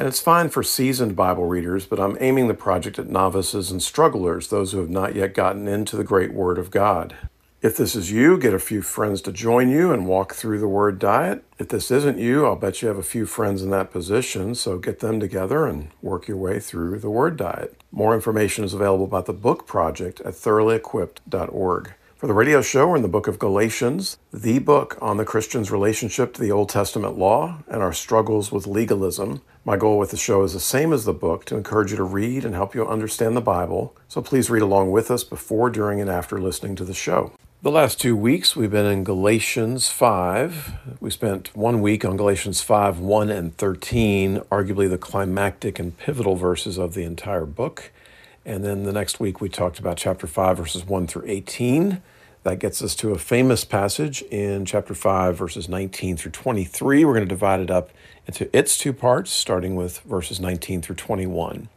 And it's fine for seasoned Bible readers, but I'm aiming the project at novices and strugglers, those who have not yet gotten into the great Word of God. If this is you, get a few friends to join you and walk through the Word Diet. If this isn't you, I'll bet you have a few friends in that position, so get them together and work your way through the Word Diet. More information is available about the book project at thoroughlyequipped.org. For the radio show, we're in the book of Galatians, the book on the Christian's relationship to the Old Testament law and our struggles with legalism. My goal with the show is the same as the book to encourage you to read and help you understand the Bible. So please read along with us before, during, and after listening to the show. The last two weeks, we've been in Galatians 5. We spent one week on Galatians 5 1 and 13, arguably the climactic and pivotal verses of the entire book. And then the next week, we talked about chapter 5, verses 1 through 18. That gets us to a famous passage in chapter 5, verses 19 through 23. We're going to divide it up into its two parts, starting with verses 19 through 21.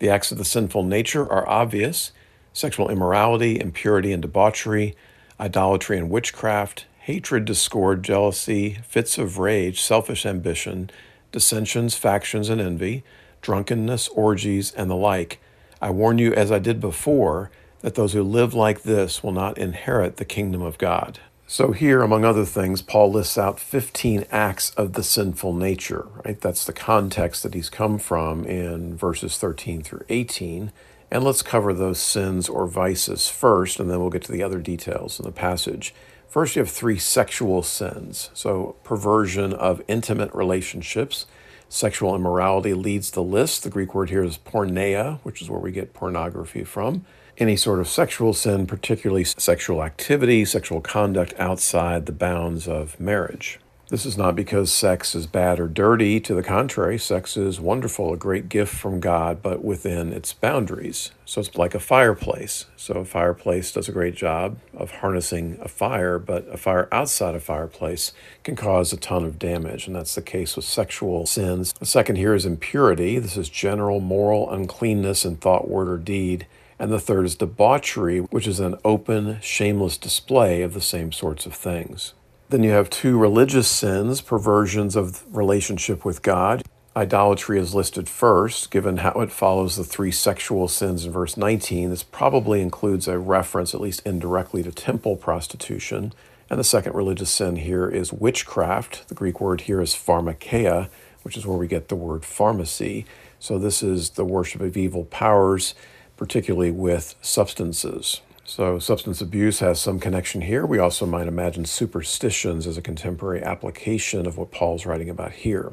The acts of the sinful nature are obvious sexual immorality, impurity and debauchery, idolatry and witchcraft, hatred, discord, jealousy, fits of rage, selfish ambition, dissensions, factions, and envy, drunkenness, orgies, and the like. I warn you, as I did before, that those who live like this will not inherit the kingdom of God. So, here, among other things, Paul lists out 15 acts of the sinful nature, right? That's the context that he's come from in verses 13 through 18. And let's cover those sins or vices first, and then we'll get to the other details in the passage. First, you have three sexual sins. So, perversion of intimate relationships. Sexual immorality leads the list. The Greek word here is porneia, which is where we get pornography from any sort of sexual sin, particularly sexual activity, sexual conduct outside the bounds of marriage. This is not because sex is bad or dirty. To the contrary, sex is wonderful, a great gift from God, but within its boundaries. So it's like a fireplace. So a fireplace does a great job of harnessing a fire, but a fire outside a fireplace can cause a ton of damage. And that's the case with sexual sins. The second here is impurity. This is general moral uncleanness in thought, word, or deed and the third is debauchery, which is an open, shameless display of the same sorts of things. Then you have two religious sins, perversions of relationship with God. Idolatry is listed first, given how it follows the three sexual sins in verse 19. This probably includes a reference, at least indirectly, to temple prostitution. And the second religious sin here is witchcraft. The Greek word here is pharmakeia, which is where we get the word pharmacy. So this is the worship of evil powers particularly with substances. So, substance abuse has some connection here. We also might imagine superstitions as a contemporary application of what Paul's writing about here.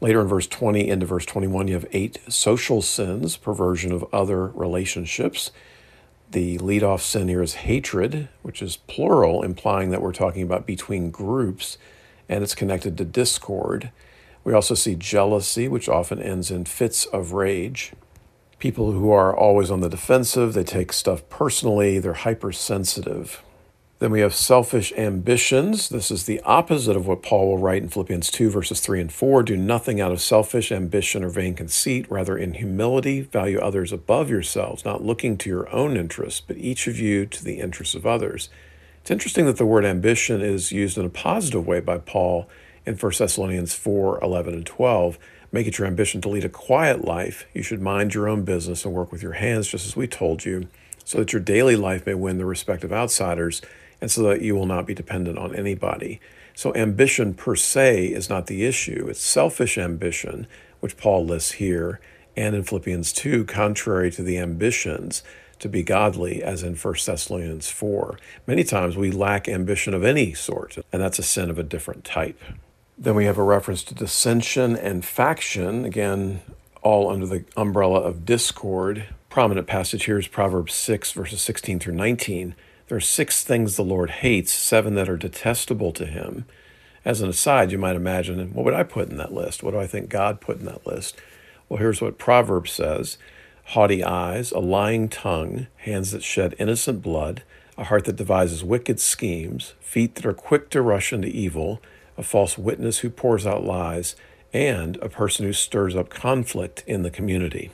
Later in verse 20 into verse 21, you have eight social sins, perversion of other relationships. The lead-off sin here is hatred, which is plural, implying that we're talking about between groups, and it's connected to discord. We also see jealousy, which often ends in fits of rage people who are always on the defensive, they take stuff personally, they're hypersensitive. Then we have selfish ambitions. This is the opposite of what Paul will write in Philippians 2, verses 3 and 4. Do nothing out of selfish ambition or vain conceit. Rather, in humility, value others above yourselves, not looking to your own interests, but each of you to the interests of others. It's interesting that the word ambition is used in a positive way by Paul in 1 Thessalonians 4 11 and 12. Make it your ambition to lead a quiet life. You should mind your own business and work with your hands, just as we told you, so that your daily life may win the respect of outsiders and so that you will not be dependent on anybody. So, ambition per se is not the issue. It's selfish ambition, which Paul lists here and in Philippians 2, contrary to the ambitions to be godly, as in 1 Thessalonians 4. Many times we lack ambition of any sort, and that's a sin of a different type. Then we have a reference to dissension and faction, again, all under the umbrella of discord. Prominent passage here is Proverbs 6, verses 16 through 19. There are six things the Lord hates, seven that are detestable to him. As an aside, you might imagine, what would I put in that list? What do I think God put in that list? Well, here's what Proverbs says haughty eyes, a lying tongue, hands that shed innocent blood, a heart that devises wicked schemes, feet that are quick to rush into evil, a false witness who pours out lies, and a person who stirs up conflict in the community.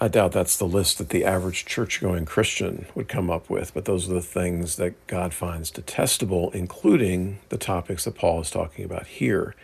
I doubt that's the list that the average church going Christian would come up with, but those are the things that God finds detestable, including the topics that Paul is talking about here.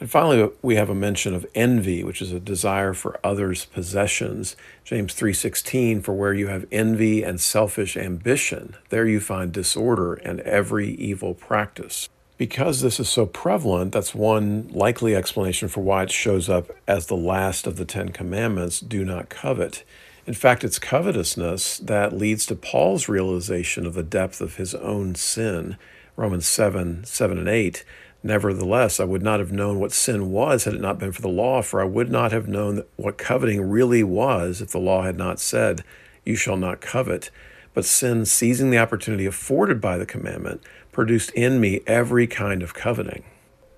And finally, we have a mention of envy, which is a desire for others' possessions. James 3:16 for where you have envy and selfish ambition, there you find disorder and every evil practice. Because this is so prevalent, that's one likely explanation for why it shows up as the last of the 10 commandments, do not covet. In fact, it's covetousness that leads to Paul's realization of the depth of his own sin. Romans 7 7 and 8. Nevertheless, I would not have known what sin was had it not been for the law, for I would not have known what coveting really was if the law had not said, You shall not covet. But sin, seizing the opportunity afforded by the commandment, produced in me every kind of coveting.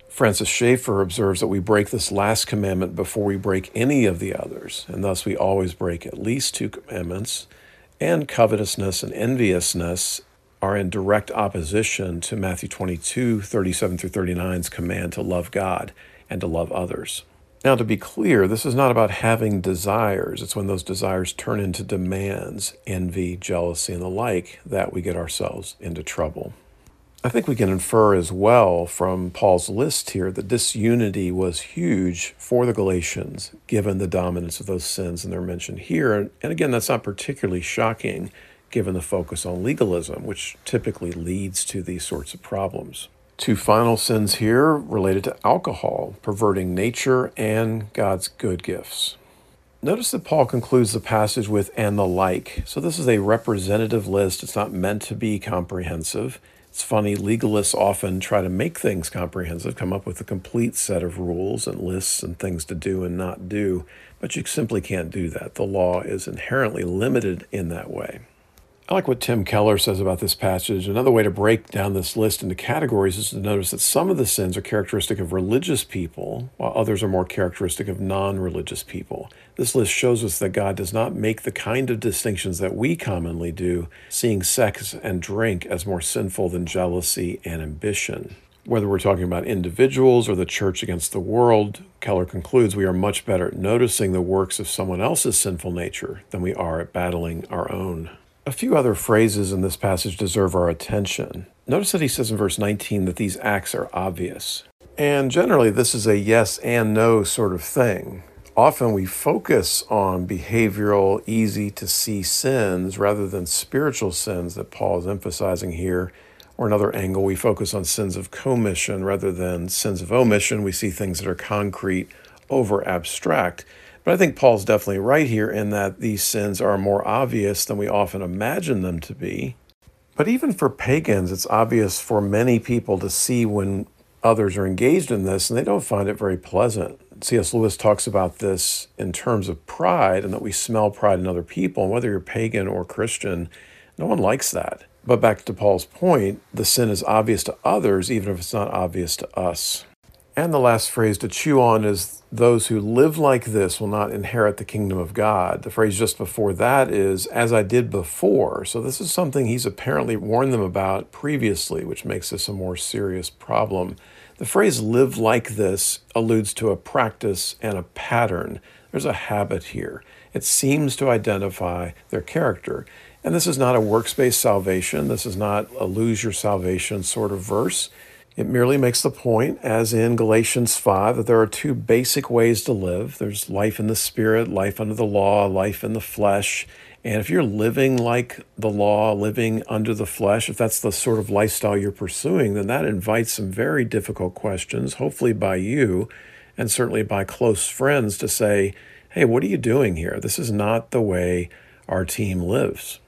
Francis Schaeffer observes that we break this last commandment before we break any of the others, and thus we always break at least two commandments. And covetousness and enviousness are in direct opposition to Matthew 22, 37 through 39's command to love God and to love others. Now, to be clear, this is not about having desires. It's when those desires turn into demands, envy, jealousy, and the like, that we get ourselves into trouble. I think we can infer as well from Paul's list here that disunity was huge for the Galatians, given the dominance of those sins, and they're mentioned here. And again, that's not particularly shocking given the focus on legalism, which typically leads to these sorts of problems. Two final sins here related to alcohol, perverting nature and God's good gifts. Notice that Paul concludes the passage with and the like. So this is a representative list. It's not meant to be comprehensive. It's funny, legalists often try to make things comprehensive, come up with a complete set of rules and lists and things to do and not do, but you simply can't do that. The law is inherently limited in that way. I like what Tim Keller says about this passage. Another way to break down this list into categories is to notice that some of the sins are characteristic of religious people, while others are more characteristic of non religious people. This list shows us that God does not make the kind of distinctions that we commonly do, seeing sex and drink as more sinful than jealousy and ambition. Whether we're talking about individuals or the church against the world, Keller concludes we are much better at noticing the works of someone else's sinful nature than we are at battling our own. A few other phrases in this passage deserve our attention. Notice that he says in verse 19 that these acts are obvious. And generally, this is a yes and no sort of thing. Often we focus on behavioral, easy to see sins rather than spiritual sins that Paul is emphasizing here. Or another angle, we focus on sins of commission rather than sins of omission. We see things that are concrete over abstract. But I think Paul's definitely right here in that these sins are more obvious than we often imagine them to be. But even for pagans, it's obvious for many people to see when others are engaged in this and they don't find it very pleasant. C.S. Lewis talks about this in terms of pride and that we smell pride in other people. And whether you're pagan or Christian, no one likes that. But back to Paul's point, the sin is obvious to others, even if it's not obvious to us. And the last phrase to chew on is those who live like this will not inherit the kingdom of God. The phrase just before that is, as I did before. So this is something he's apparently warned them about previously, which makes this a more serious problem. The phrase live like this alludes to a practice and a pattern. There's a habit here. It seems to identify their character. And this is not a works based salvation. This is not a lose your salvation sort of verse. It merely makes the point, as in Galatians 5, that there are two basic ways to live there's life in the spirit, life under the law, life in the flesh. And if you're living like the law, living under the flesh, if that's the sort of lifestyle you're pursuing, then that invites some very difficult questions, hopefully by you and certainly by close friends, to say, hey, what are you doing here? This is not the way our team lives.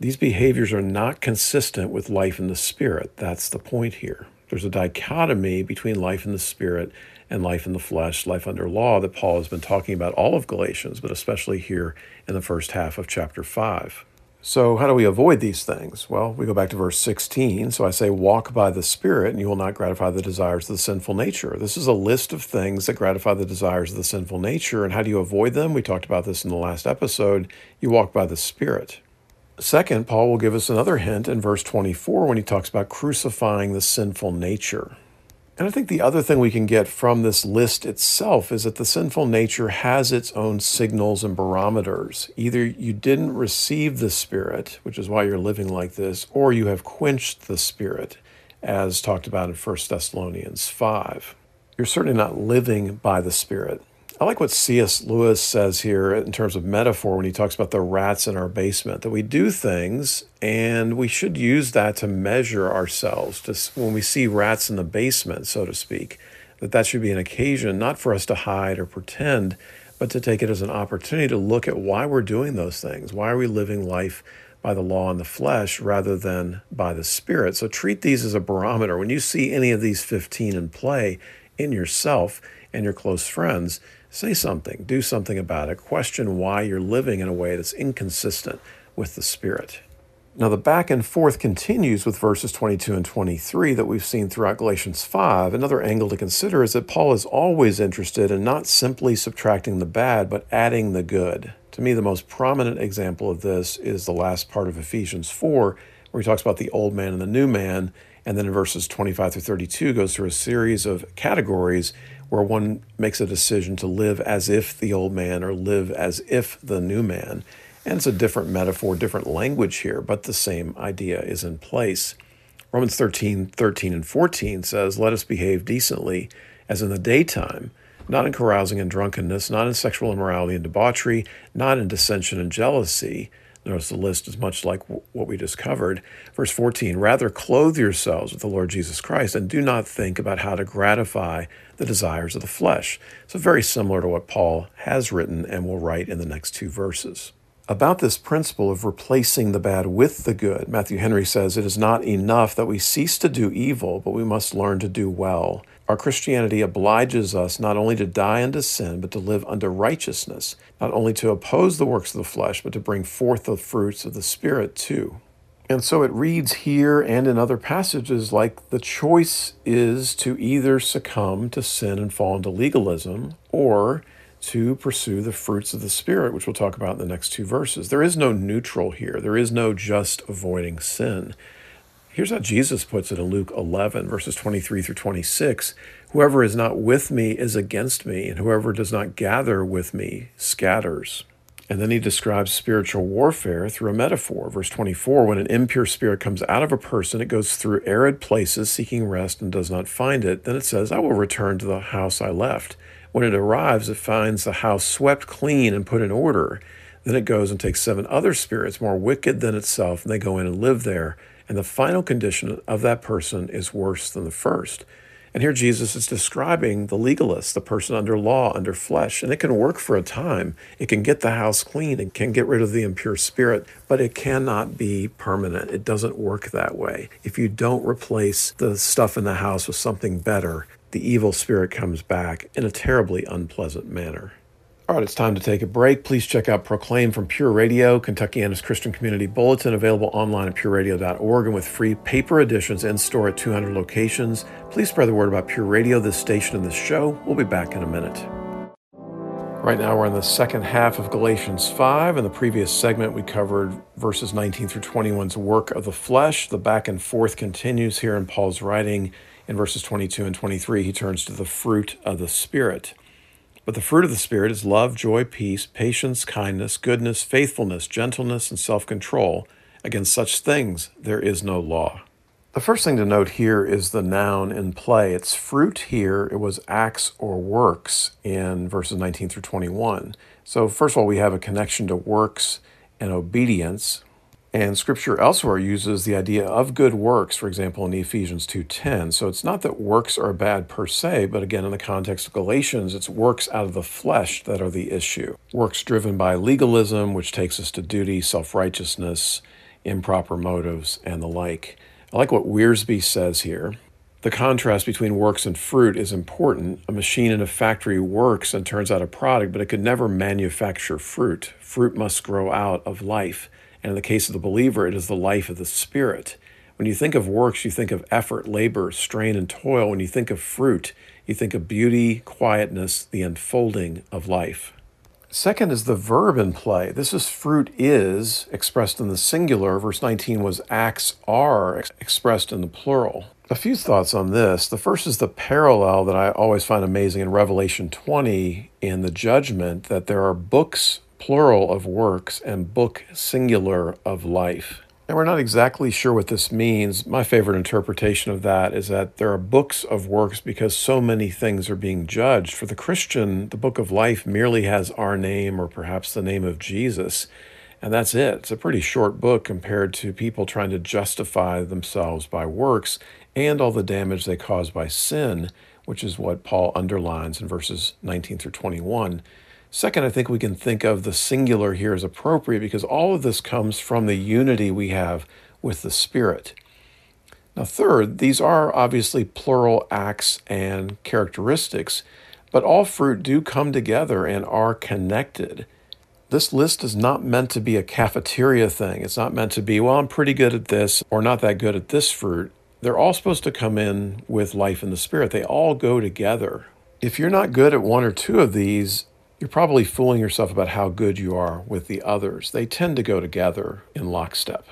These behaviors are not consistent with life in the spirit. That's the point here. There's a dichotomy between life in the spirit and life in the flesh, life under law, that Paul has been talking about all of Galatians, but especially here in the first half of chapter 5. So, how do we avoid these things? Well, we go back to verse 16. So I say, Walk by the Spirit, and you will not gratify the desires of the sinful nature. This is a list of things that gratify the desires of the sinful nature. And how do you avoid them? We talked about this in the last episode. You walk by the Spirit. Second, Paul will give us another hint in verse 24 when he talks about crucifying the sinful nature. And I think the other thing we can get from this list itself is that the sinful nature has its own signals and barometers. Either you didn't receive the Spirit, which is why you're living like this, or you have quenched the Spirit, as talked about in 1 Thessalonians 5. You're certainly not living by the Spirit. I like what C.S. Lewis says here in terms of metaphor when he talks about the rats in our basement, that we do things and we should use that to measure ourselves. Just when we see rats in the basement, so to speak, that that should be an occasion not for us to hide or pretend, but to take it as an opportunity to look at why we're doing those things. Why are we living life by the law and the flesh rather than by the spirit? So treat these as a barometer. When you see any of these 15 in play in yourself and your close friends, Say something, do something about it. Question why you're living in a way that's inconsistent with the Spirit. Now, the back and forth continues with verses 22 and 23 that we've seen throughout Galatians 5. Another angle to consider is that Paul is always interested in not simply subtracting the bad, but adding the good. To me, the most prominent example of this is the last part of Ephesians 4, where he talks about the old man and the new man. And then in verses 25 through 32 goes through a series of categories where one makes a decision to live as if the old man or live as if the new man. And it's a different metaphor, different language here, but the same idea is in place. Romans 13, 13 and 14 says, Let us behave decently as in the daytime, not in carousing and drunkenness, not in sexual immorality and debauchery, not in dissension and jealousy Notice the list is much like what we just covered. Verse 14 Rather clothe yourselves with the Lord Jesus Christ and do not think about how to gratify the desires of the flesh. So, very similar to what Paul has written and will write in the next two verses. About this principle of replacing the bad with the good, Matthew Henry says it is not enough that we cease to do evil, but we must learn to do well. Our Christianity obliges us not only to die unto sin, but to live unto righteousness, not only to oppose the works of the flesh, but to bring forth the fruits of the Spirit too. And so it reads here and in other passages like the choice is to either succumb to sin and fall into legalism, or to pursue the fruits of the Spirit, which we'll talk about in the next two verses. There is no neutral here, there is no just avoiding sin. Here's how Jesus puts it in Luke 11, verses 23 through 26 Whoever is not with me is against me, and whoever does not gather with me scatters. And then he describes spiritual warfare through a metaphor. Verse 24 When an impure spirit comes out of a person, it goes through arid places seeking rest and does not find it. Then it says, I will return to the house I left. When it arrives, it finds the house swept clean and put in order. Then it goes and takes seven other spirits more wicked than itself, and they go in and live there and the final condition of that person is worse than the first. And here Jesus is describing the legalist, the person under law, under flesh. And it can work for a time. It can get the house clean. It can get rid of the impure spirit, but it cannot be permanent. It doesn't work that way. If you don't replace the stuff in the house with something better, the evil spirit comes back in a terribly unpleasant manner. All right, it's time to take a break. Please check out Proclaim from Pure Radio, Kentuckiana's Christian Community Bulletin, available online at pureradio.org and with free paper editions in store at 200 locations. Please spread the word about Pure Radio, this station, and this show. We'll be back in a minute. Right now, we're in the second half of Galatians 5. In the previous segment, we covered verses 19 through 21's work of the flesh. The back and forth continues here in Paul's writing. In verses 22 and 23, he turns to the fruit of the Spirit. But the fruit of the Spirit is love, joy, peace, patience, kindness, goodness, faithfulness, gentleness, and self control. Against such things there is no law. The first thing to note here is the noun in play. It's fruit here, it was acts or works in verses 19 through 21. So, first of all, we have a connection to works and obedience, and scripture elsewhere uses the idea of good works, for example, in Ephesians 2:10. So it's not that works are bad per se, but again in the context of Galatians, it's works out of the flesh that are the issue. Works driven by legalism, which takes us to duty, self-righteousness, improper motives, and the like. I like what Wiersbe says here. The contrast between works and fruit is important. A machine in a factory works and turns out a product, but it could never manufacture fruit. Fruit must grow out of life. And in the case of the believer, it is the life of the Spirit. When you think of works, you think of effort, labor, strain, and toil. When you think of fruit, you think of beauty, quietness, the unfolding of life. Second is the verb in play. This is fruit is expressed in the singular. Verse 19 was acts are expressed in the plural. A few thoughts on this. The first is the parallel that I always find amazing in Revelation 20 in the judgment that there are books, plural of works, and book singular of life. And we're not exactly sure what this means. My favorite interpretation of that is that there are books of works because so many things are being judged. For the Christian, the book of life merely has our name or perhaps the name of Jesus. And that's it. It's a pretty short book compared to people trying to justify themselves by works and all the damage they cause by sin, which is what Paul underlines in verses 19 through 21. Second, I think we can think of the singular here as appropriate because all of this comes from the unity we have with the Spirit. Now, third, these are obviously plural acts and characteristics, but all fruit do come together and are connected. This list is not meant to be a cafeteria thing. It's not meant to be, well, I'm pretty good at this or not that good at this fruit. They're all supposed to come in with life in the Spirit. They all go together. If you're not good at one or two of these, you're probably fooling yourself about how good you are with the others. They tend to go together in lockstep.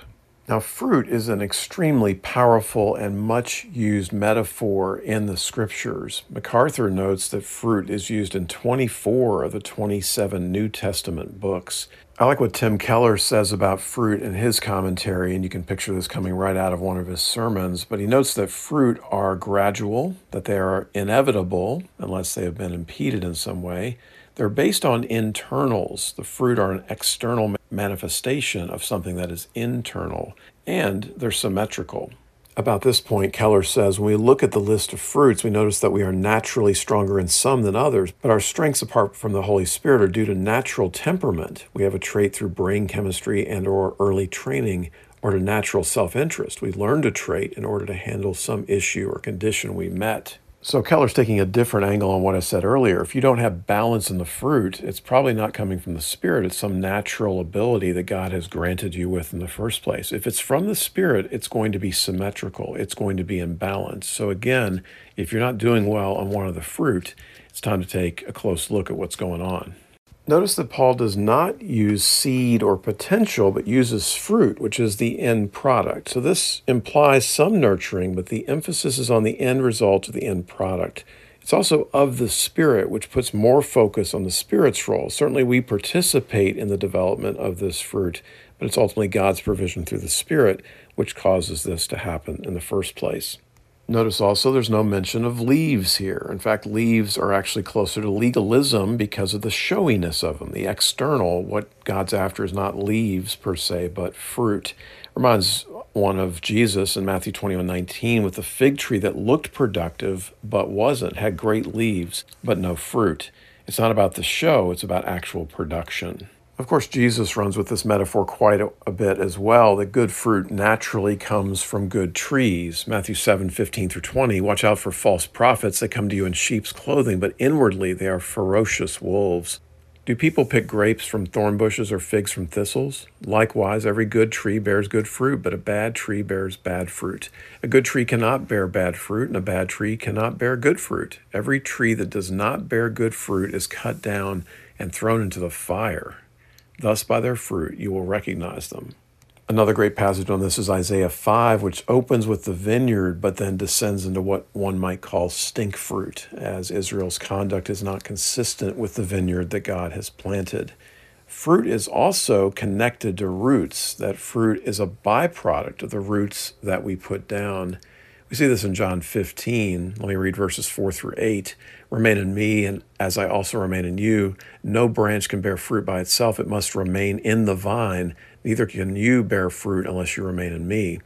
Now, fruit is an extremely powerful and much used metaphor in the scriptures. MacArthur notes that fruit is used in 24 of the 27 New Testament books. I like what Tim Keller says about fruit in his commentary, and you can picture this coming right out of one of his sermons. But he notes that fruit are gradual, that they are inevitable unless they have been impeded in some way, they're based on internals. The fruit are an external manifestation of something that is internal, and they're symmetrical. About this point, Keller says when we look at the list of fruits, we notice that we are naturally stronger in some than others, but our strengths apart from the Holy Spirit are due to natural temperament. We have a trait through brain chemistry and or early training or to natural self-interest. We learned a trait in order to handle some issue or condition we met. So Keller's taking a different angle on what I said earlier. If you don't have balance in the fruit, it's probably not coming from the Spirit. It's some natural ability that God has granted you with in the first place. If it's from the Spirit, it's going to be symmetrical, it's going to be in balance. So again, if you're not doing well on one of the fruit, it's time to take a close look at what's going on. Notice that Paul does not use seed or potential, but uses fruit, which is the end product. So this implies some nurturing, but the emphasis is on the end result of the end product. It's also of the Spirit, which puts more focus on the Spirit's role. Certainly, we participate in the development of this fruit, but it's ultimately God's provision through the Spirit which causes this to happen in the first place. Notice also there's no mention of leaves here. In fact, leaves are actually closer to legalism because of the showiness of them, the external. What God's after is not leaves per se, but fruit. Reminds one of Jesus in Matthew 21 19 with the fig tree that looked productive but wasn't, had great leaves but no fruit. It's not about the show, it's about actual production. Of course, Jesus runs with this metaphor quite a, a, bit as well that good fruit naturally comes from good trees. Matthew 7 15 through 20. Watch out for false prophets that come to you in sheep's clothing, but inwardly they are ferocious wolves. Do people pick grapes from thorn bushes or figs from thistles? Likewise, every good tree bears good fruit, but a bad tree bears bad fruit. A good tree cannot bear bad fruit, and a bad tree cannot bear good fruit. Every tree that does not bear good fruit is cut down and thrown into the fire. Thus, by their fruit, you will recognize them. Another great passage on this is Isaiah 5, which opens with the vineyard, but then descends into what one might call stink fruit, as Israel's conduct is not consistent with the vineyard that God has planted. Fruit is also connected to roots. That fruit is a byproduct of the roots that we put down. We see this in John 15. Let me read verses 4 through 8. Remain in me, and as I also remain in you. No branch can bear fruit by itself, it must remain in the vine. Neither can you bear fruit unless you remain in me.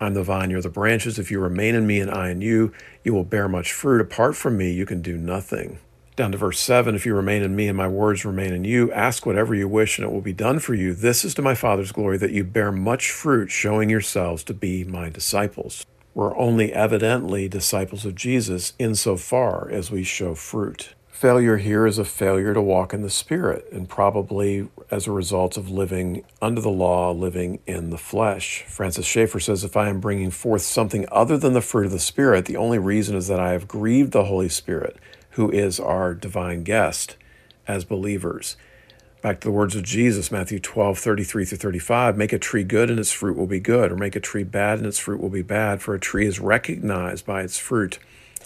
I'm the vine, you're the branches. If you remain in me and I in you, you will bear much fruit. Apart from me, you can do nothing. Down to verse 7 If you remain in me and my words remain in you, ask whatever you wish and it will be done for you. This is to my Father's glory that you bear much fruit, showing yourselves to be my disciples. We're only evidently disciples of Jesus insofar as we show fruit. Failure here is a failure to walk in the Spirit, and probably as a result of living under the law, living in the flesh. Francis Schaeffer says If I am bringing forth something other than the fruit of the Spirit, the only reason is that I have grieved the Holy Spirit, who is our divine guest, as believers. Back to the words of Jesus, Matthew 12, 33 through 35. Make a tree good and its fruit will be good, or make a tree bad and its fruit will be bad, for a tree is recognized by its fruit.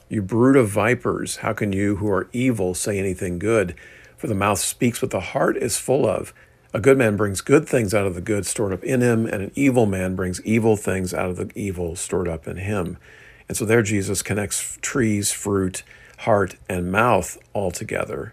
You brood of vipers, how can you who are evil say anything good? For the mouth speaks what the heart is full of. A good man brings good things out of the good stored up in him, and an evil man brings evil things out of the evil stored up in him. And so there Jesus connects trees, fruit, heart, and mouth all together.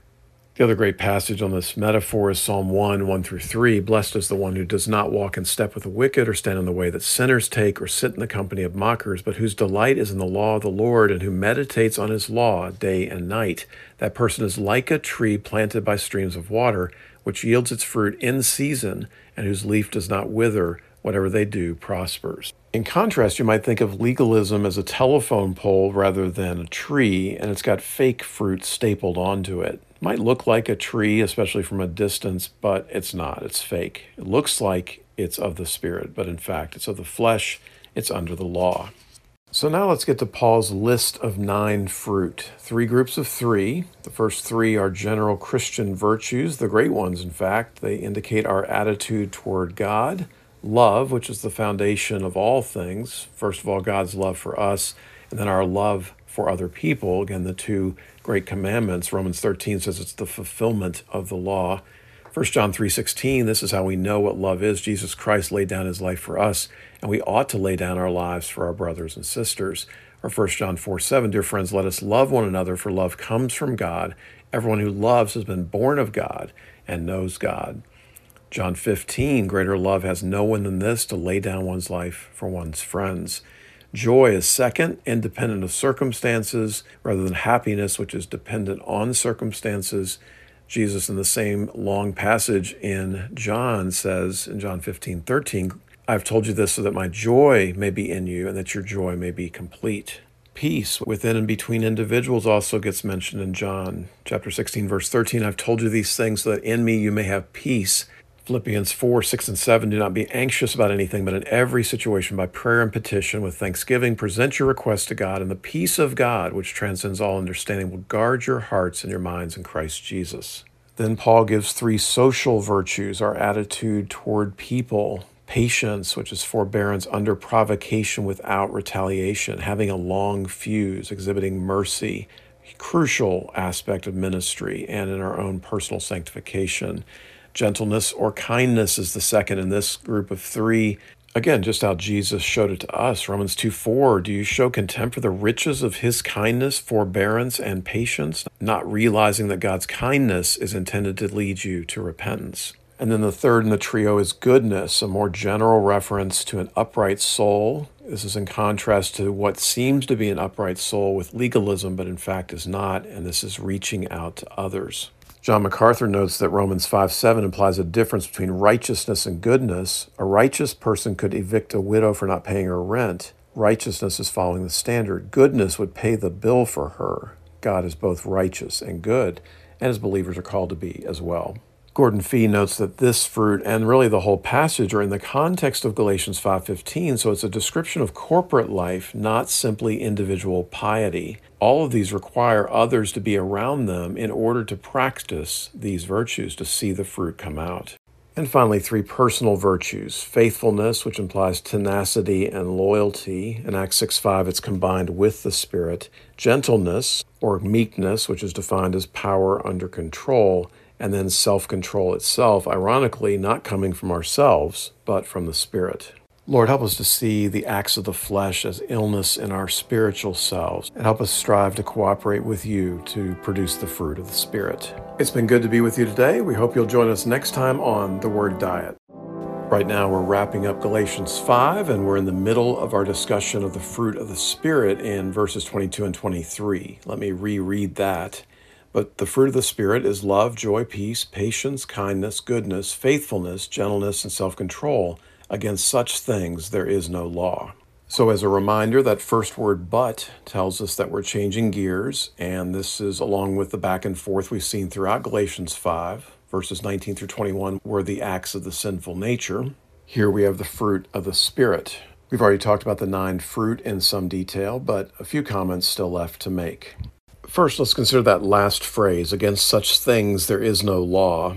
The other great passage on this metaphor is Psalm 1 1 through 3. Blessed is the one who does not walk in step with the wicked, or stand in the way that sinners take, or sit in the company of mockers, but whose delight is in the law of the Lord, and who meditates on his law day and night. That person is like a tree planted by streams of water, which yields its fruit in season, and whose leaf does not wither. Whatever they do prospers. In contrast, you might think of legalism as a telephone pole rather than a tree, and it's got fake fruit stapled onto it might look like a tree, especially from a distance, but it's not. It's fake. It looks like it's of the Spirit, but in fact, it's of the flesh. It's under the law. So now let's get to Paul's list of nine fruit. Three groups of three. The first three are general Christian virtues, the great ones, in fact. They indicate our attitude toward God, love, which is the foundation of all things. First of all, God's love for us, and then our love for other people. Again, the two great commandments. Romans 13 says it's the fulfillment of the law. 1 John 3:16 this is how we know what love is. Jesus Christ laid down his life for us, and we ought to lay down our lives for our brothers and sisters. Or 1 John 4:7 dear friends, let us love one another for love comes from God. Everyone who loves has been born of God and knows God. John 15 greater love has no one than this to lay down one's life for one's friends. Joy is second, independent of circumstances, rather than happiness, which is dependent on circumstances. Jesus, in the same long passage in John, says in John 15 13, I've told you this so that my joy may be in you and that your joy may be complete. Peace within and between individuals also gets mentioned in John chapter 16, verse 13. I've told you these things so that in me you may have peace. Philippians 4, 6, and 7 do not be anxious about anything, but in every situation, by prayer and petition, with thanksgiving, present your requests to God, and the peace of God, which transcends all understanding, will guard your hearts and your minds in Christ Jesus. Then Paul gives three social virtues our attitude toward people, patience, which is forbearance under provocation without retaliation, having a long fuse, exhibiting mercy, crucial aspect of ministry and in our own personal sanctification Gentleness or kindness is the second in this group of three. Again, just how Jesus showed it to us. Romans 2 4. Do you show contempt for the riches of his kindness, forbearance, and patience, not realizing that God's kindness is intended to lead you to repentance? And then the third in the trio is goodness, a more general reference to an upright soul. This is in contrast to what seems to be an upright soul with legalism, but in fact is not. And this is reaching out to others. John MacArthur notes that Romans 5 7 implies a difference between righteousness and goodness. A righteous person could evict a widow for not paying her rent. Righteousness is following the standard. Goodness would pay the bill for her. God is both righteous and good, and as believers are called to be as well. Gordon Fee notes that this fruit and really the whole passage are in the context of Galatians 5:15, so it's a description of corporate life, not simply individual piety. All of these require others to be around them in order to practice these virtues to see the fruit come out. And finally, three personal virtues faithfulness, which implies tenacity and loyalty. In Acts 6 5, it's combined with the Spirit. Gentleness, or meekness, which is defined as power under control and then self control itself, ironically, not coming from ourselves, but from the Spirit. Lord, help us to see the acts of the flesh as illness in our spiritual selves, and help us strive to cooperate with you to produce the fruit of the Spirit. It's been good to be with you today. We hope you'll join us next time on The Word Diet. Right now, we're wrapping up Galatians 5, and we're in the middle of our discussion of the fruit of the Spirit in verses 22 and 23. Let me reread that. But the fruit of the Spirit is love, joy, peace, patience, kindness, goodness, faithfulness, gentleness, and self control. Against such things there is no law. So, as a reminder, that first word but tells us that we're changing gears, and this is along with the back and forth we've seen throughout Galatians 5, verses 19 through 21, were the acts of the sinful nature. Here we have the fruit of the Spirit. We've already talked about the nine fruit in some detail, but a few comments still left to make. First, let's consider that last phrase against such things there is no law.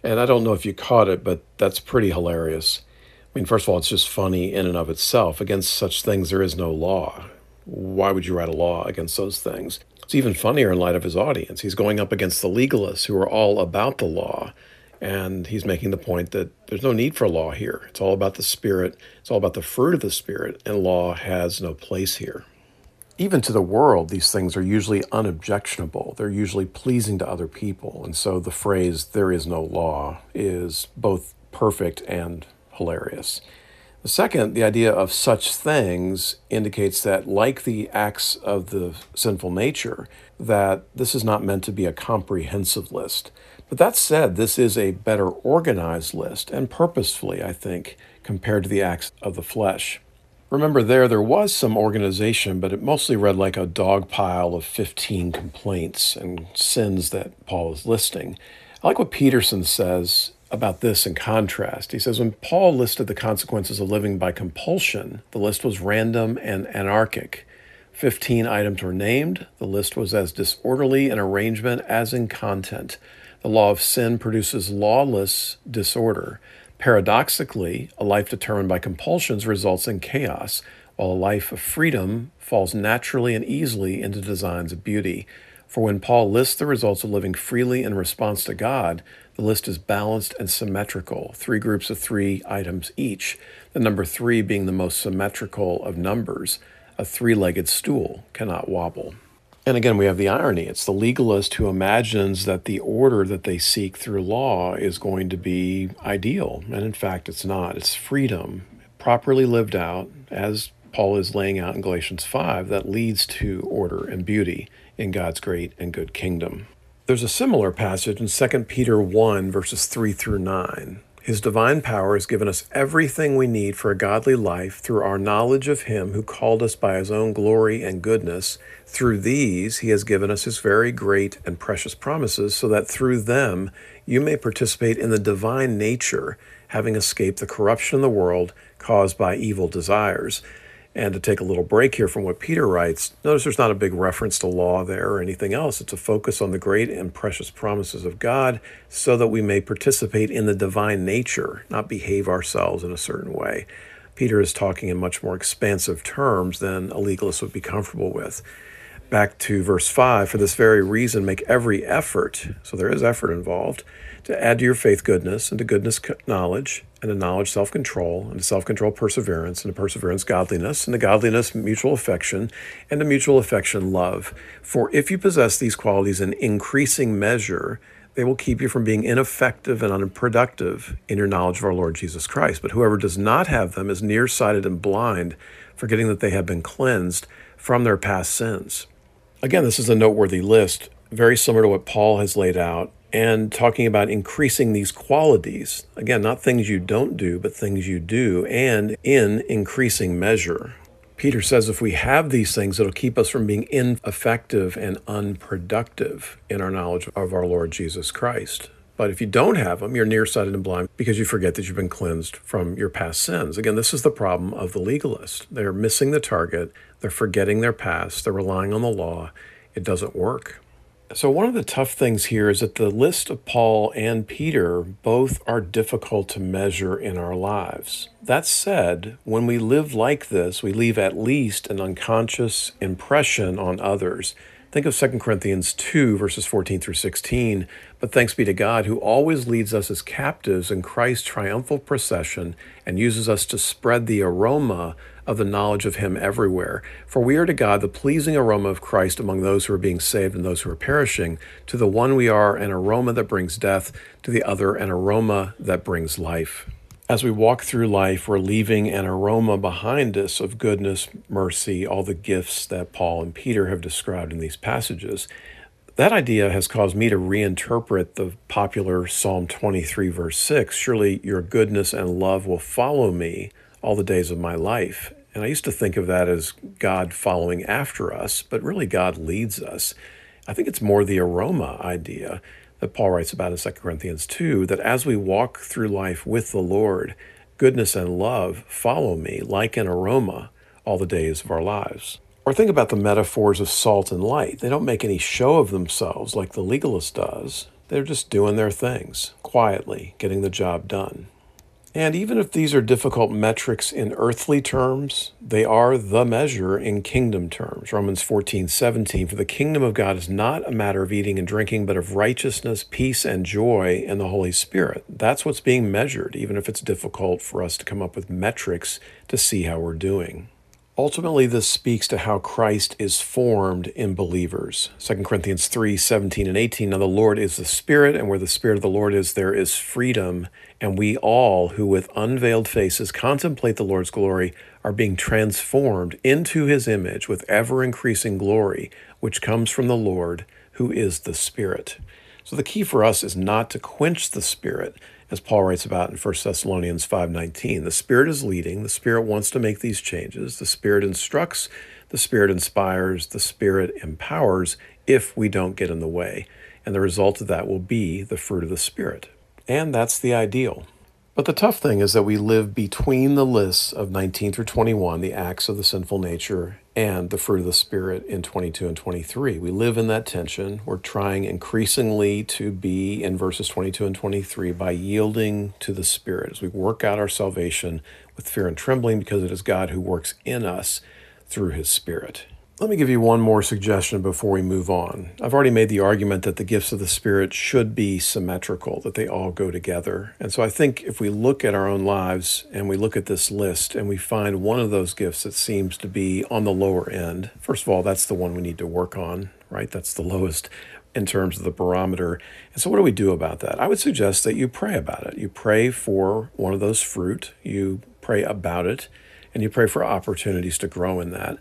And I don't know if you caught it, but that's pretty hilarious. I mean, first of all, it's just funny in and of itself. Against such things, there is no law. Why would you write a law against those things? It's even funnier in light of his audience. He's going up against the legalists who are all about the law. And he's making the point that there's no need for law here. It's all about the Spirit, it's all about the fruit of the Spirit, and law has no place here. Even to the world, these things are usually unobjectionable. They're usually pleasing to other people. And so the phrase, there is no law, is both perfect and hilarious. The second, the idea of such things indicates that, like the acts of the sinful nature, that this is not meant to be a comprehensive list. But that said, this is a better organized list, and purposefully, I think, compared to the acts of the flesh. Remember, there, there was some organization, but it mostly read like a dog pile of 15 complaints and sins that Paul is listing. I like what Peterson says about this in contrast. He says when Paul listed the consequences of living by compulsion, the list was random and anarchic. Fifteen items were named. The list was as disorderly in arrangement as in content. The law of sin produces lawless disorder. Paradoxically, a life determined by compulsions results in chaos, while a life of freedom falls naturally and easily into designs of beauty. For when Paul lists the results of living freely in response to God, the list is balanced and symmetrical, three groups of three items each, the number three being the most symmetrical of numbers. A three legged stool cannot wobble. And again, we have the irony. It's the legalist who imagines that the order that they seek through law is going to be ideal. And in fact, it's not. It's freedom, properly lived out, as Paul is laying out in Galatians 5, that leads to order and beauty in God's great and good kingdom. There's a similar passage in 2 Peter 1, verses 3 through 9. His divine power has given us everything we need for a godly life through our knowledge of Him who called us by His own glory and goodness. Through these, He has given us His very great and precious promises, so that through them you may participate in the divine nature, having escaped the corruption in the world caused by evil desires. And to take a little break here from what Peter writes, notice there's not a big reference to law there or anything else. It's a focus on the great and precious promises of God so that we may participate in the divine nature, not behave ourselves in a certain way. Peter is talking in much more expansive terms than a legalist would be comfortable with. Back to verse 5 For this very reason, make every effort, so there is effort involved, to add to your faith goodness, and to goodness knowledge, and to knowledge self control, and to self control perseverance, and to perseverance godliness, and to godliness mutual affection, and to mutual affection love. For if you possess these qualities in increasing measure, they will keep you from being ineffective and unproductive in your knowledge of our Lord Jesus Christ. But whoever does not have them is nearsighted and blind, forgetting that they have been cleansed from their past sins. Again, this is a noteworthy list, very similar to what Paul has laid out and talking about increasing these qualities. Again, not things you don't do, but things you do, and in increasing measure. Peter says if we have these things, it'll keep us from being ineffective and unproductive in our knowledge of our Lord Jesus Christ. But if you don't have them, you're nearsighted and blind because you forget that you've been cleansed from your past sins. Again, this is the problem of the legalist. They're missing the target, they're forgetting their past, they're relying on the law. It doesn't work. So, one of the tough things here is that the list of Paul and Peter both are difficult to measure in our lives. That said, when we live like this, we leave at least an unconscious impression on others. Think of 2 Corinthians 2, verses 14 through 16. But thanks be to God, who always leads us as captives in Christ's triumphal procession and uses us to spread the aroma of the knowledge of him everywhere. For we are to God the pleasing aroma of Christ among those who are being saved and those who are perishing. To the one we are an aroma that brings death, to the other an aroma that brings life. As we walk through life, we're leaving an aroma behind us of goodness, mercy, all the gifts that Paul and Peter have described in these passages. That idea has caused me to reinterpret the popular Psalm 23, verse 6 Surely your goodness and love will follow me all the days of my life. And I used to think of that as God following after us, but really God leads us. I think it's more the aroma idea that Paul writes about in 2 Corinthians 2 that as we walk through life with the Lord, goodness and love follow me like an aroma all the days of our lives. Or think about the metaphors of salt and light. They don't make any show of themselves like the legalist does. They're just doing their things, quietly, getting the job done. And even if these are difficult metrics in earthly terms, they are the measure in kingdom terms. Romans 14, 17. For the kingdom of God is not a matter of eating and drinking, but of righteousness, peace, and joy in the Holy Spirit. That's what's being measured, even if it's difficult for us to come up with metrics to see how we're doing. Ultimately, this speaks to how Christ is formed in believers. 2 Corinthians 3 17 and 18. Now, the Lord is the Spirit, and where the Spirit of the Lord is, there is freedom. And we all, who with unveiled faces contemplate the Lord's glory, are being transformed into his image with ever increasing glory, which comes from the Lord, who is the Spirit. So, the key for us is not to quench the Spirit as Paul writes about in 1 Thessalonians 5:19. The Spirit is leading, the Spirit wants to make these changes, the Spirit instructs, the Spirit inspires, the Spirit empowers if we don't get in the way. And the result of that will be the fruit of the Spirit. And that's the ideal. But the tough thing is that we live between the lists of 19 through 21, the acts of the sinful nature, and the fruit of the Spirit in 22 and 23. We live in that tension. We're trying increasingly to be in verses 22 and 23 by yielding to the Spirit as we work out our salvation with fear and trembling because it is God who works in us through his Spirit. Let me give you one more suggestion before we move on. I've already made the argument that the gifts of the Spirit should be symmetrical, that they all go together. And so I think if we look at our own lives and we look at this list and we find one of those gifts that seems to be on the lower end, first of all, that's the one we need to work on, right? That's the lowest in terms of the barometer. And so, what do we do about that? I would suggest that you pray about it. You pray for one of those fruit, you pray about it, and you pray for opportunities to grow in that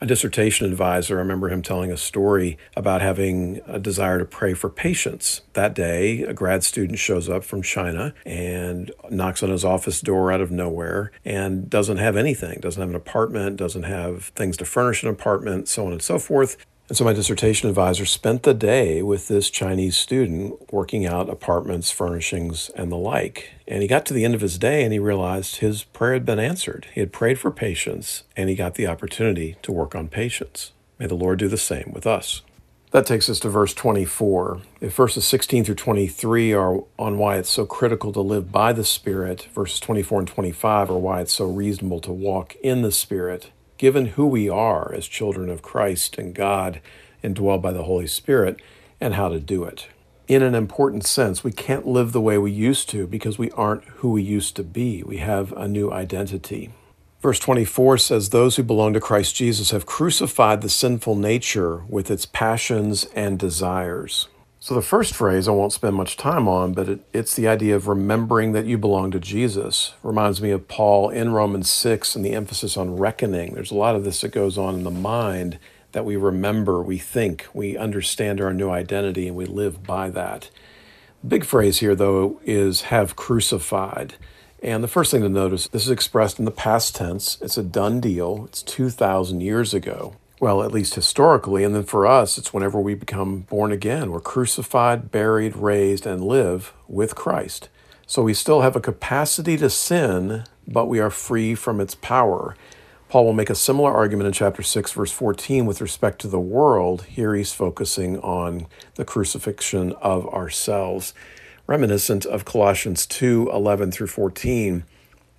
a dissertation advisor, I remember him telling a story about having a desire to pray for patience. That day, a grad student shows up from China and knocks on his office door out of nowhere and doesn't have anything, doesn't have an apartment, doesn't have things to furnish an apartment, so on and so forth. And so my dissertation advisor spent the day with this Chinese student working out apartments, furnishings, and the like. And he got to the end of his day and he realized his prayer had been answered. He had prayed for patience and he got the opportunity to work on patience. May the Lord do the same with us. That takes us to verse 24. If verses 16 through 23 are on why it's so critical to live by the Spirit, verses 24 and 25 are why it's so reasonable to walk in the Spirit given who we are as children of Christ and God, and indwelled by the Holy Spirit, and how to do it. In an important sense, we can't live the way we used to because we aren't who we used to be. We have a new identity. Verse 24 says, Those who belong to Christ Jesus have crucified the sinful nature with its passions and desires. So, the first phrase I won't spend much time on, but it, it's the idea of remembering that you belong to Jesus. Reminds me of Paul in Romans 6 and the emphasis on reckoning. There's a lot of this that goes on in the mind that we remember, we think, we understand our new identity, and we live by that. big phrase here, though, is have crucified. And the first thing to notice, this is expressed in the past tense. It's a done deal. It's 2,000 years ago well, at least historically. And then for us, it's whenever we become born again. We're crucified, buried, raised, and live with Christ. So we still have a capacity to sin, but we are free from its power. Paul will make a similar argument in chapter 6, verse 14, with respect to the world. Here he's focusing on the crucifixion of ourselves, reminiscent of Colossians 2 11 through 14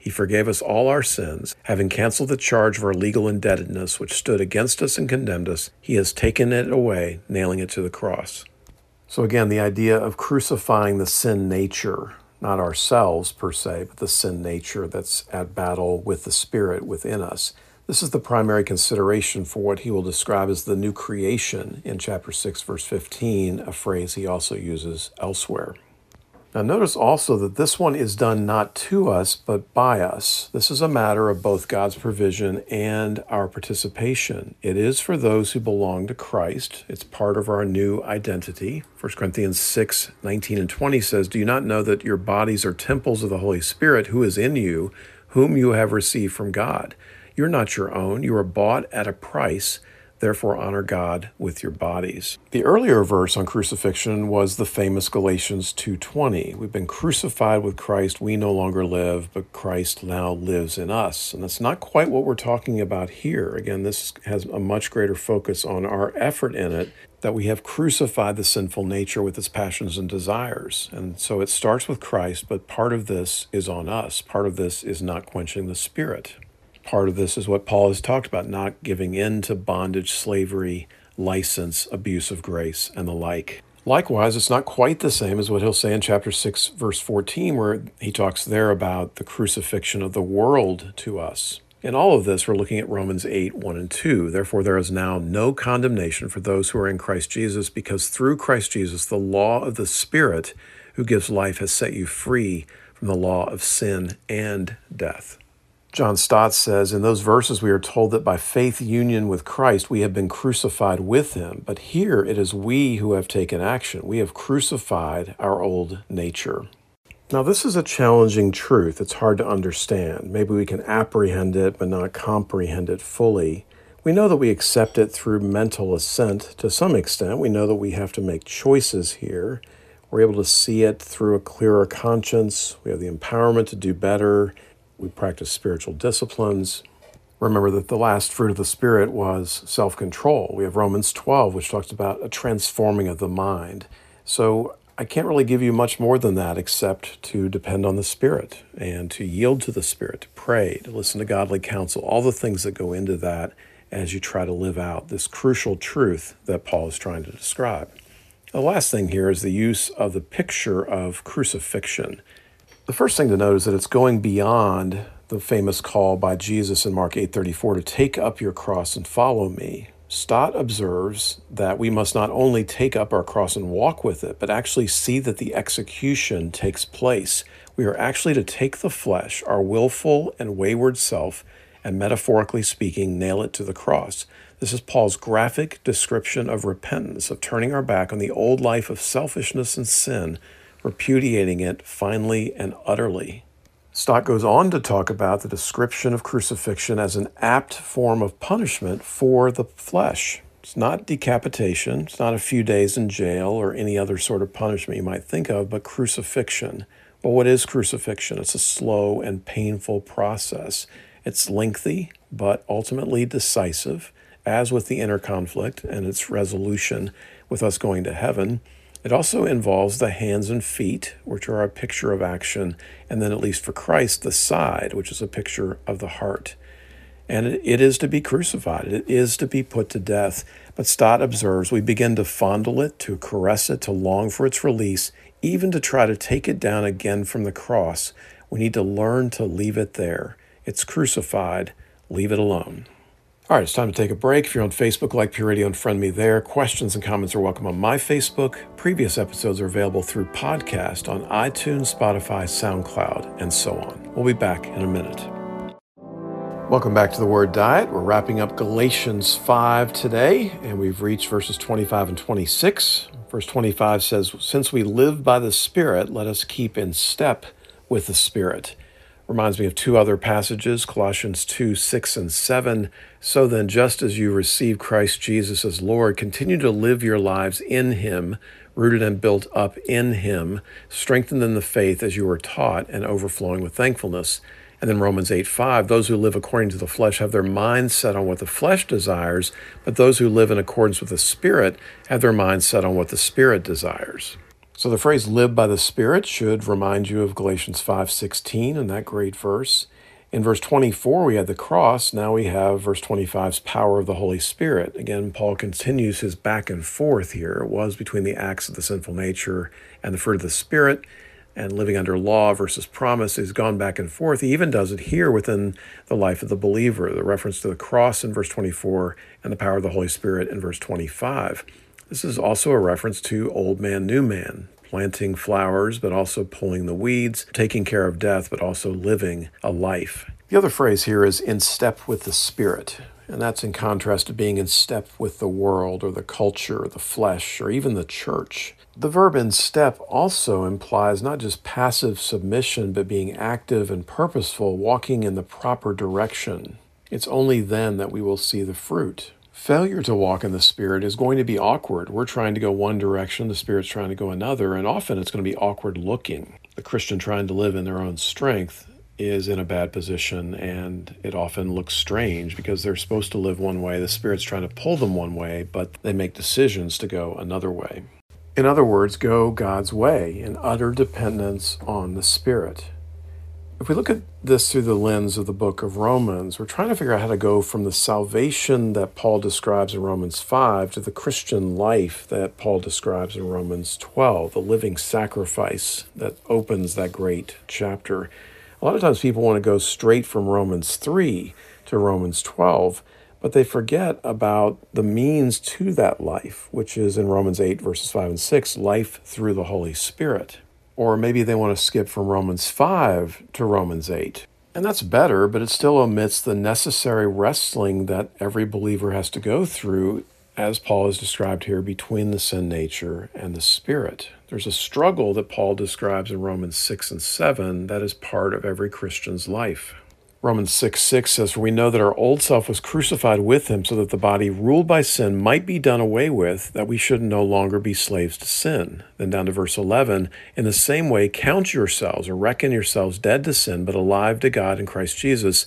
He forgave us all our sins, having canceled the charge of our legal indebtedness which stood against us and condemned us. He has taken it away, nailing it to the cross. So, again, the idea of crucifying the sin nature, not ourselves per se, but the sin nature that's at battle with the Spirit within us. This is the primary consideration for what he will describe as the new creation in chapter 6, verse 15, a phrase he also uses elsewhere. Now, notice also that this one is done not to us, but by us. This is a matter of both God's provision and our participation. It is for those who belong to Christ, it's part of our new identity. 1 Corinthians 6 19 and 20 says, Do you not know that your bodies are temples of the Holy Spirit who is in you, whom you have received from God? You're not your own. You are bought at a price. Therefore, honor God with your bodies. The earlier verse on crucifixion was the famous Galatians 2:20. We've been crucified with Christ. We no longer live, but Christ now lives in us. And that's not quite what we're talking about here. Again, this has a much greater focus on our effort in it that we have crucified the sinful nature with its passions and desires. And so it starts with Christ, but part of this is on us. Part of this is not quenching the spirit. Part of this is what Paul has talked about not giving in to bondage, slavery, license, abuse of grace, and the like. Likewise, it's not quite the same as what he'll say in chapter 6, verse 14, where he talks there about the crucifixion of the world to us. In all of this, we're looking at Romans 8, 1 and 2. Therefore, there is now no condemnation for those who are in Christ Jesus, because through Christ Jesus, the law of the Spirit who gives life has set you free from the law of sin and death. John Stott says, In those verses, we are told that by faith union with Christ, we have been crucified with him. But here it is we who have taken action. We have crucified our old nature. Now, this is a challenging truth. It's hard to understand. Maybe we can apprehend it, but not comprehend it fully. We know that we accept it through mental assent to some extent. We know that we have to make choices here. We're able to see it through a clearer conscience. We have the empowerment to do better we practice spiritual disciplines. Remember that the last fruit of the Spirit was self control. We have Romans 12, which talks about a transforming of the mind. So I can't really give you much more than that except to depend on the Spirit and to yield to the Spirit, to pray, to listen to godly counsel, all the things that go into that as you try to live out this crucial truth that Paul is trying to describe. The last thing here is the use of the picture of crucifixion. The first thing to note is that it's going beyond the famous call by Jesus in Mark 8:34 to take up your cross and follow me. Stott observes that we must not only take up our cross and walk with it, but actually see that the execution takes place. We are actually to take the flesh, our willful and wayward self, and metaphorically speaking, nail it to the cross. This is Paul's graphic description of repentance, of turning our back on the old life of selfishness and sin repudiating it finally and utterly. Stott goes on to talk about the description of crucifixion as an apt form of punishment for the flesh. It's not decapitation, it's not a few days in jail or any other sort of punishment you might think of, but crucifixion. Well, what is crucifixion? It's a slow and painful process. It's lengthy, but ultimately decisive, as with the inner conflict and its resolution with us going to heaven. It also involves the hands and feet, which are a picture of action, and then, at least for Christ, the side, which is a picture of the heart. And it is to be crucified, it is to be put to death. But Stott observes we begin to fondle it, to caress it, to long for its release, even to try to take it down again from the cross. We need to learn to leave it there. It's crucified, leave it alone. All right, it's time to take a break. If you're on Facebook, like Pure Radio and friend me there. Questions and comments are welcome on my Facebook. Previous episodes are available through podcast on iTunes, Spotify, SoundCloud, and so on. We'll be back in a minute. Welcome back to the Word Diet. We're wrapping up Galatians 5 today, and we've reached verses 25 and 26. Verse 25 says, Since we live by the Spirit, let us keep in step with the Spirit. Reminds me of two other passages, Colossians 2 6 and 7. So then, just as you receive Christ Jesus as Lord, continue to live your lives in Him, rooted and built up in Him, strengthened in the faith as you were taught, and overflowing with thankfulness. And then Romans 8 5, those who live according to the flesh have their minds set on what the flesh desires, but those who live in accordance with the Spirit have their minds set on what the Spirit desires. So the phrase live by the Spirit should remind you of Galatians 5:16 and that great verse. In verse 24 we had the cross, now we have verse 25's power of the Holy Spirit. Again, Paul continues his back and forth here. It was between the acts of the sinful nature and the fruit of the Spirit and living under law versus promise. He's gone back and forth. He even does it here within the life of the believer. The reference to the cross in verse 24 and the power of the Holy Spirit in verse 25. This is also a reference to old man, new man, planting flowers, but also pulling the weeds, taking care of death, but also living a life. The other phrase here is in step with the Spirit, and that's in contrast to being in step with the world or the culture or the flesh or even the church. The verb in step also implies not just passive submission, but being active and purposeful, walking in the proper direction. It's only then that we will see the fruit. Failure to walk in the Spirit is going to be awkward. We're trying to go one direction, the Spirit's trying to go another, and often it's going to be awkward looking. The Christian trying to live in their own strength is in a bad position, and it often looks strange because they're supposed to live one way. The Spirit's trying to pull them one way, but they make decisions to go another way. In other words, go God's way in utter dependence on the Spirit. If we look at this through the lens of the book of Romans, we're trying to figure out how to go from the salvation that Paul describes in Romans 5 to the Christian life that Paul describes in Romans 12, the living sacrifice that opens that great chapter. A lot of times people want to go straight from Romans 3 to Romans 12, but they forget about the means to that life, which is in Romans 8, verses 5 and 6, life through the Holy Spirit. Or maybe they want to skip from Romans 5 to Romans 8. And that's better, but it still omits the necessary wrestling that every believer has to go through, as Paul has described here, between the sin nature and the spirit. There's a struggle that Paul describes in Romans 6 and 7 that is part of every Christian's life. Romans 6 6 says, For we know that our old self was crucified with him so that the body ruled by sin might be done away with, that we should no longer be slaves to sin. Then down to verse 11, In the same way, count yourselves or reckon yourselves dead to sin, but alive to God in Christ Jesus.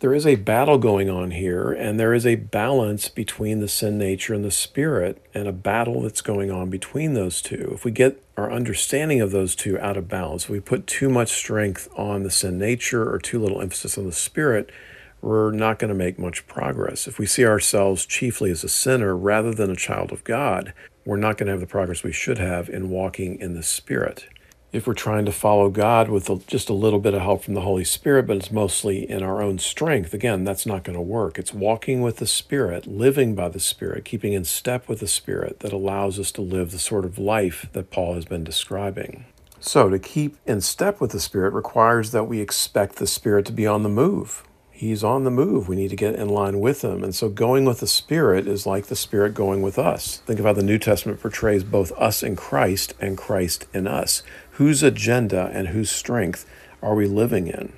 there is a battle going on here, and there is a balance between the sin nature and the spirit, and a battle that's going on between those two. If we get our understanding of those two out of balance, we put too much strength on the sin nature or too little emphasis on the spirit, we're not going to make much progress. If we see ourselves chiefly as a sinner rather than a child of God, we're not going to have the progress we should have in walking in the spirit if we're trying to follow God with a, just a little bit of help from the Holy Spirit, but it's mostly in our own strength, again, that's not going to work. It's walking with the Spirit, living by the Spirit, keeping in step with the Spirit that allows us to live the sort of life that Paul has been describing. So, to keep in step with the Spirit requires that we expect the Spirit to be on the move. He's on the move. We need to get in line with him. And so going with the Spirit is like the Spirit going with us. Think of how the New Testament portrays both us in Christ and Christ in us. Whose agenda and whose strength are we living in?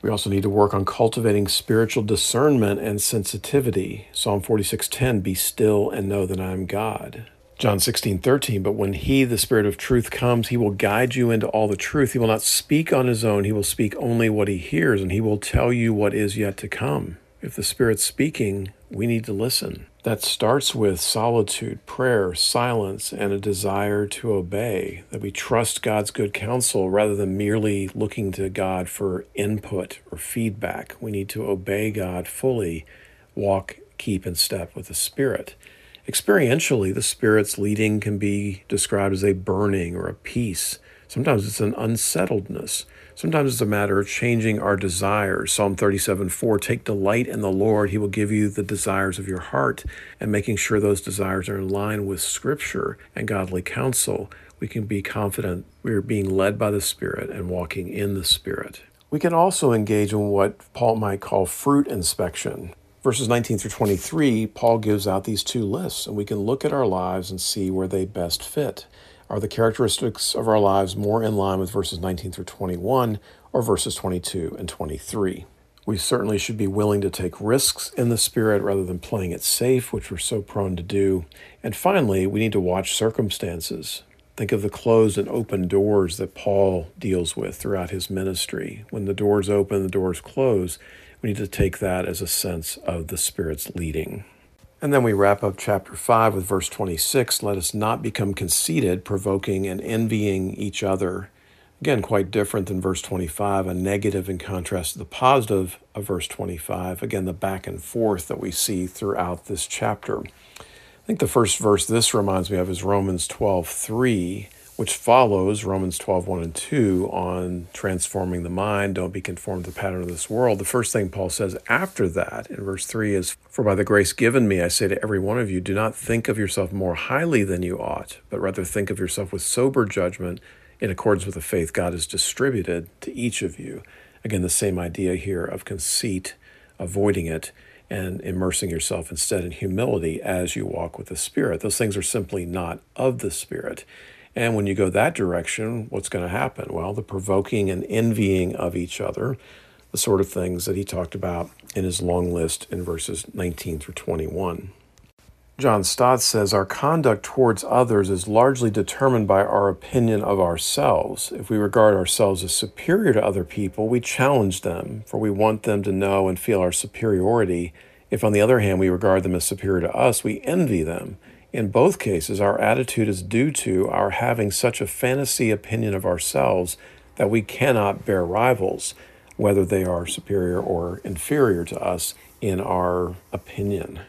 We also need to work on cultivating spiritual discernment and sensitivity. Psalm 46:10, "Be still and know that I am God." John 16, 13, but when he, the Spirit of truth, comes, he will guide you into all the truth. He will not speak on his own. He will speak only what he hears, and he will tell you what is yet to come. If the Spirit's speaking, we need to listen. That starts with solitude, prayer, silence, and a desire to obey, that we trust God's good counsel rather than merely looking to God for input or feedback. We need to obey God fully, walk, keep in step with the Spirit. Experientially, the Spirit's leading can be described as a burning or a peace. Sometimes it's an unsettledness. Sometimes it's a matter of changing our desires. Psalm 37 4 Take delight in the Lord, He will give you the desires of your heart, and making sure those desires are in line with Scripture and godly counsel, we can be confident we are being led by the Spirit and walking in the Spirit. We can also engage in what Paul might call fruit inspection verses 19 through 23, Paul gives out these two lists, and we can look at our lives and see where they best fit. Are the characteristics of our lives more in line with verses 19 through 21 or verses 22 and 23? We certainly should be willing to take risks in the Spirit rather than playing it safe, which we're so prone to do. And finally, we need to watch circumstances. Think of the closed and open doors that Paul deals with throughout his ministry. When the doors open, the doors close. We need to take that as a sense of the Spirit's leading. And then we wrap up chapter 5 with verse 26 Let us not become conceited, provoking and envying each other. Again, quite different than verse 25, a negative in contrast to the positive of verse 25. Again, the back and forth that we see throughout this chapter. I think the first verse this reminds me of is Romans 12 3, which follows Romans 12, 1 and 2 on transforming the mind, don't be conformed to the pattern of this world. The first thing Paul says after that in verse 3 is, For by the grace given me, I say to every one of you, do not think of yourself more highly than you ought, but rather think of yourself with sober judgment in accordance with the faith God has distributed to each of you. Again, the same idea here of conceit, avoiding it, and immersing yourself instead in humility as you walk with the Spirit. Those things are simply not of the Spirit. And when you go that direction, what's going to happen? Well, the provoking and envying of each other, the sort of things that he talked about in his long list in verses 19 through 21. John Stott says our conduct towards others is largely determined by our opinion of ourselves. If we regard ourselves as superior to other people, we challenge them, for we want them to know and feel our superiority. If, on the other hand, we regard them as superior to us, we envy them. In both cases, our attitude is due to our having such a fantasy opinion of ourselves that we cannot bear rivals, whether they are superior or inferior to us in our opinion.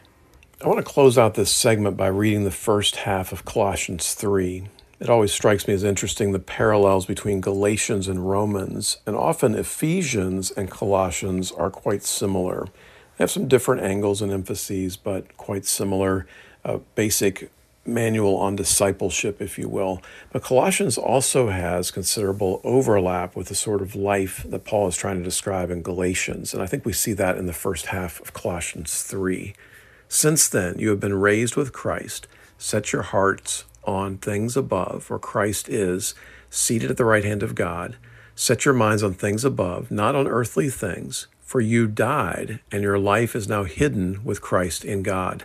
I want to close out this segment by reading the first half of Colossians 3. It always strikes me as interesting the parallels between Galatians and Romans, and often Ephesians and Colossians are quite similar. They have some different angles and emphases, but quite similar a basic manual on discipleship, if you will. But Colossians also has considerable overlap with the sort of life that Paul is trying to describe in Galatians. And I think we see that in the first half of Colossians 3. Since then, you have been raised with Christ. Set your hearts on things above, where Christ is, seated at the right hand of God. Set your minds on things above, not on earthly things, for you died, and your life is now hidden with Christ in God.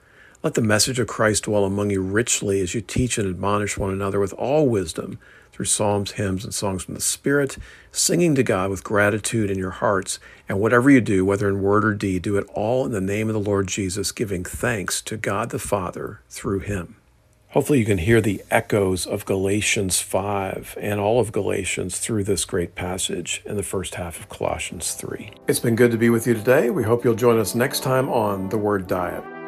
Let the message of Christ dwell among you richly as you teach and admonish one another with all wisdom through psalms, hymns, and songs from the Spirit, singing to God with gratitude in your hearts. And whatever you do, whether in word or deed, do it all in the name of the Lord Jesus, giving thanks to God the Father through him. Hopefully, you can hear the echoes of Galatians 5 and all of Galatians through this great passage in the first half of Colossians 3. It's been good to be with you today. We hope you'll join us next time on The Word Diet.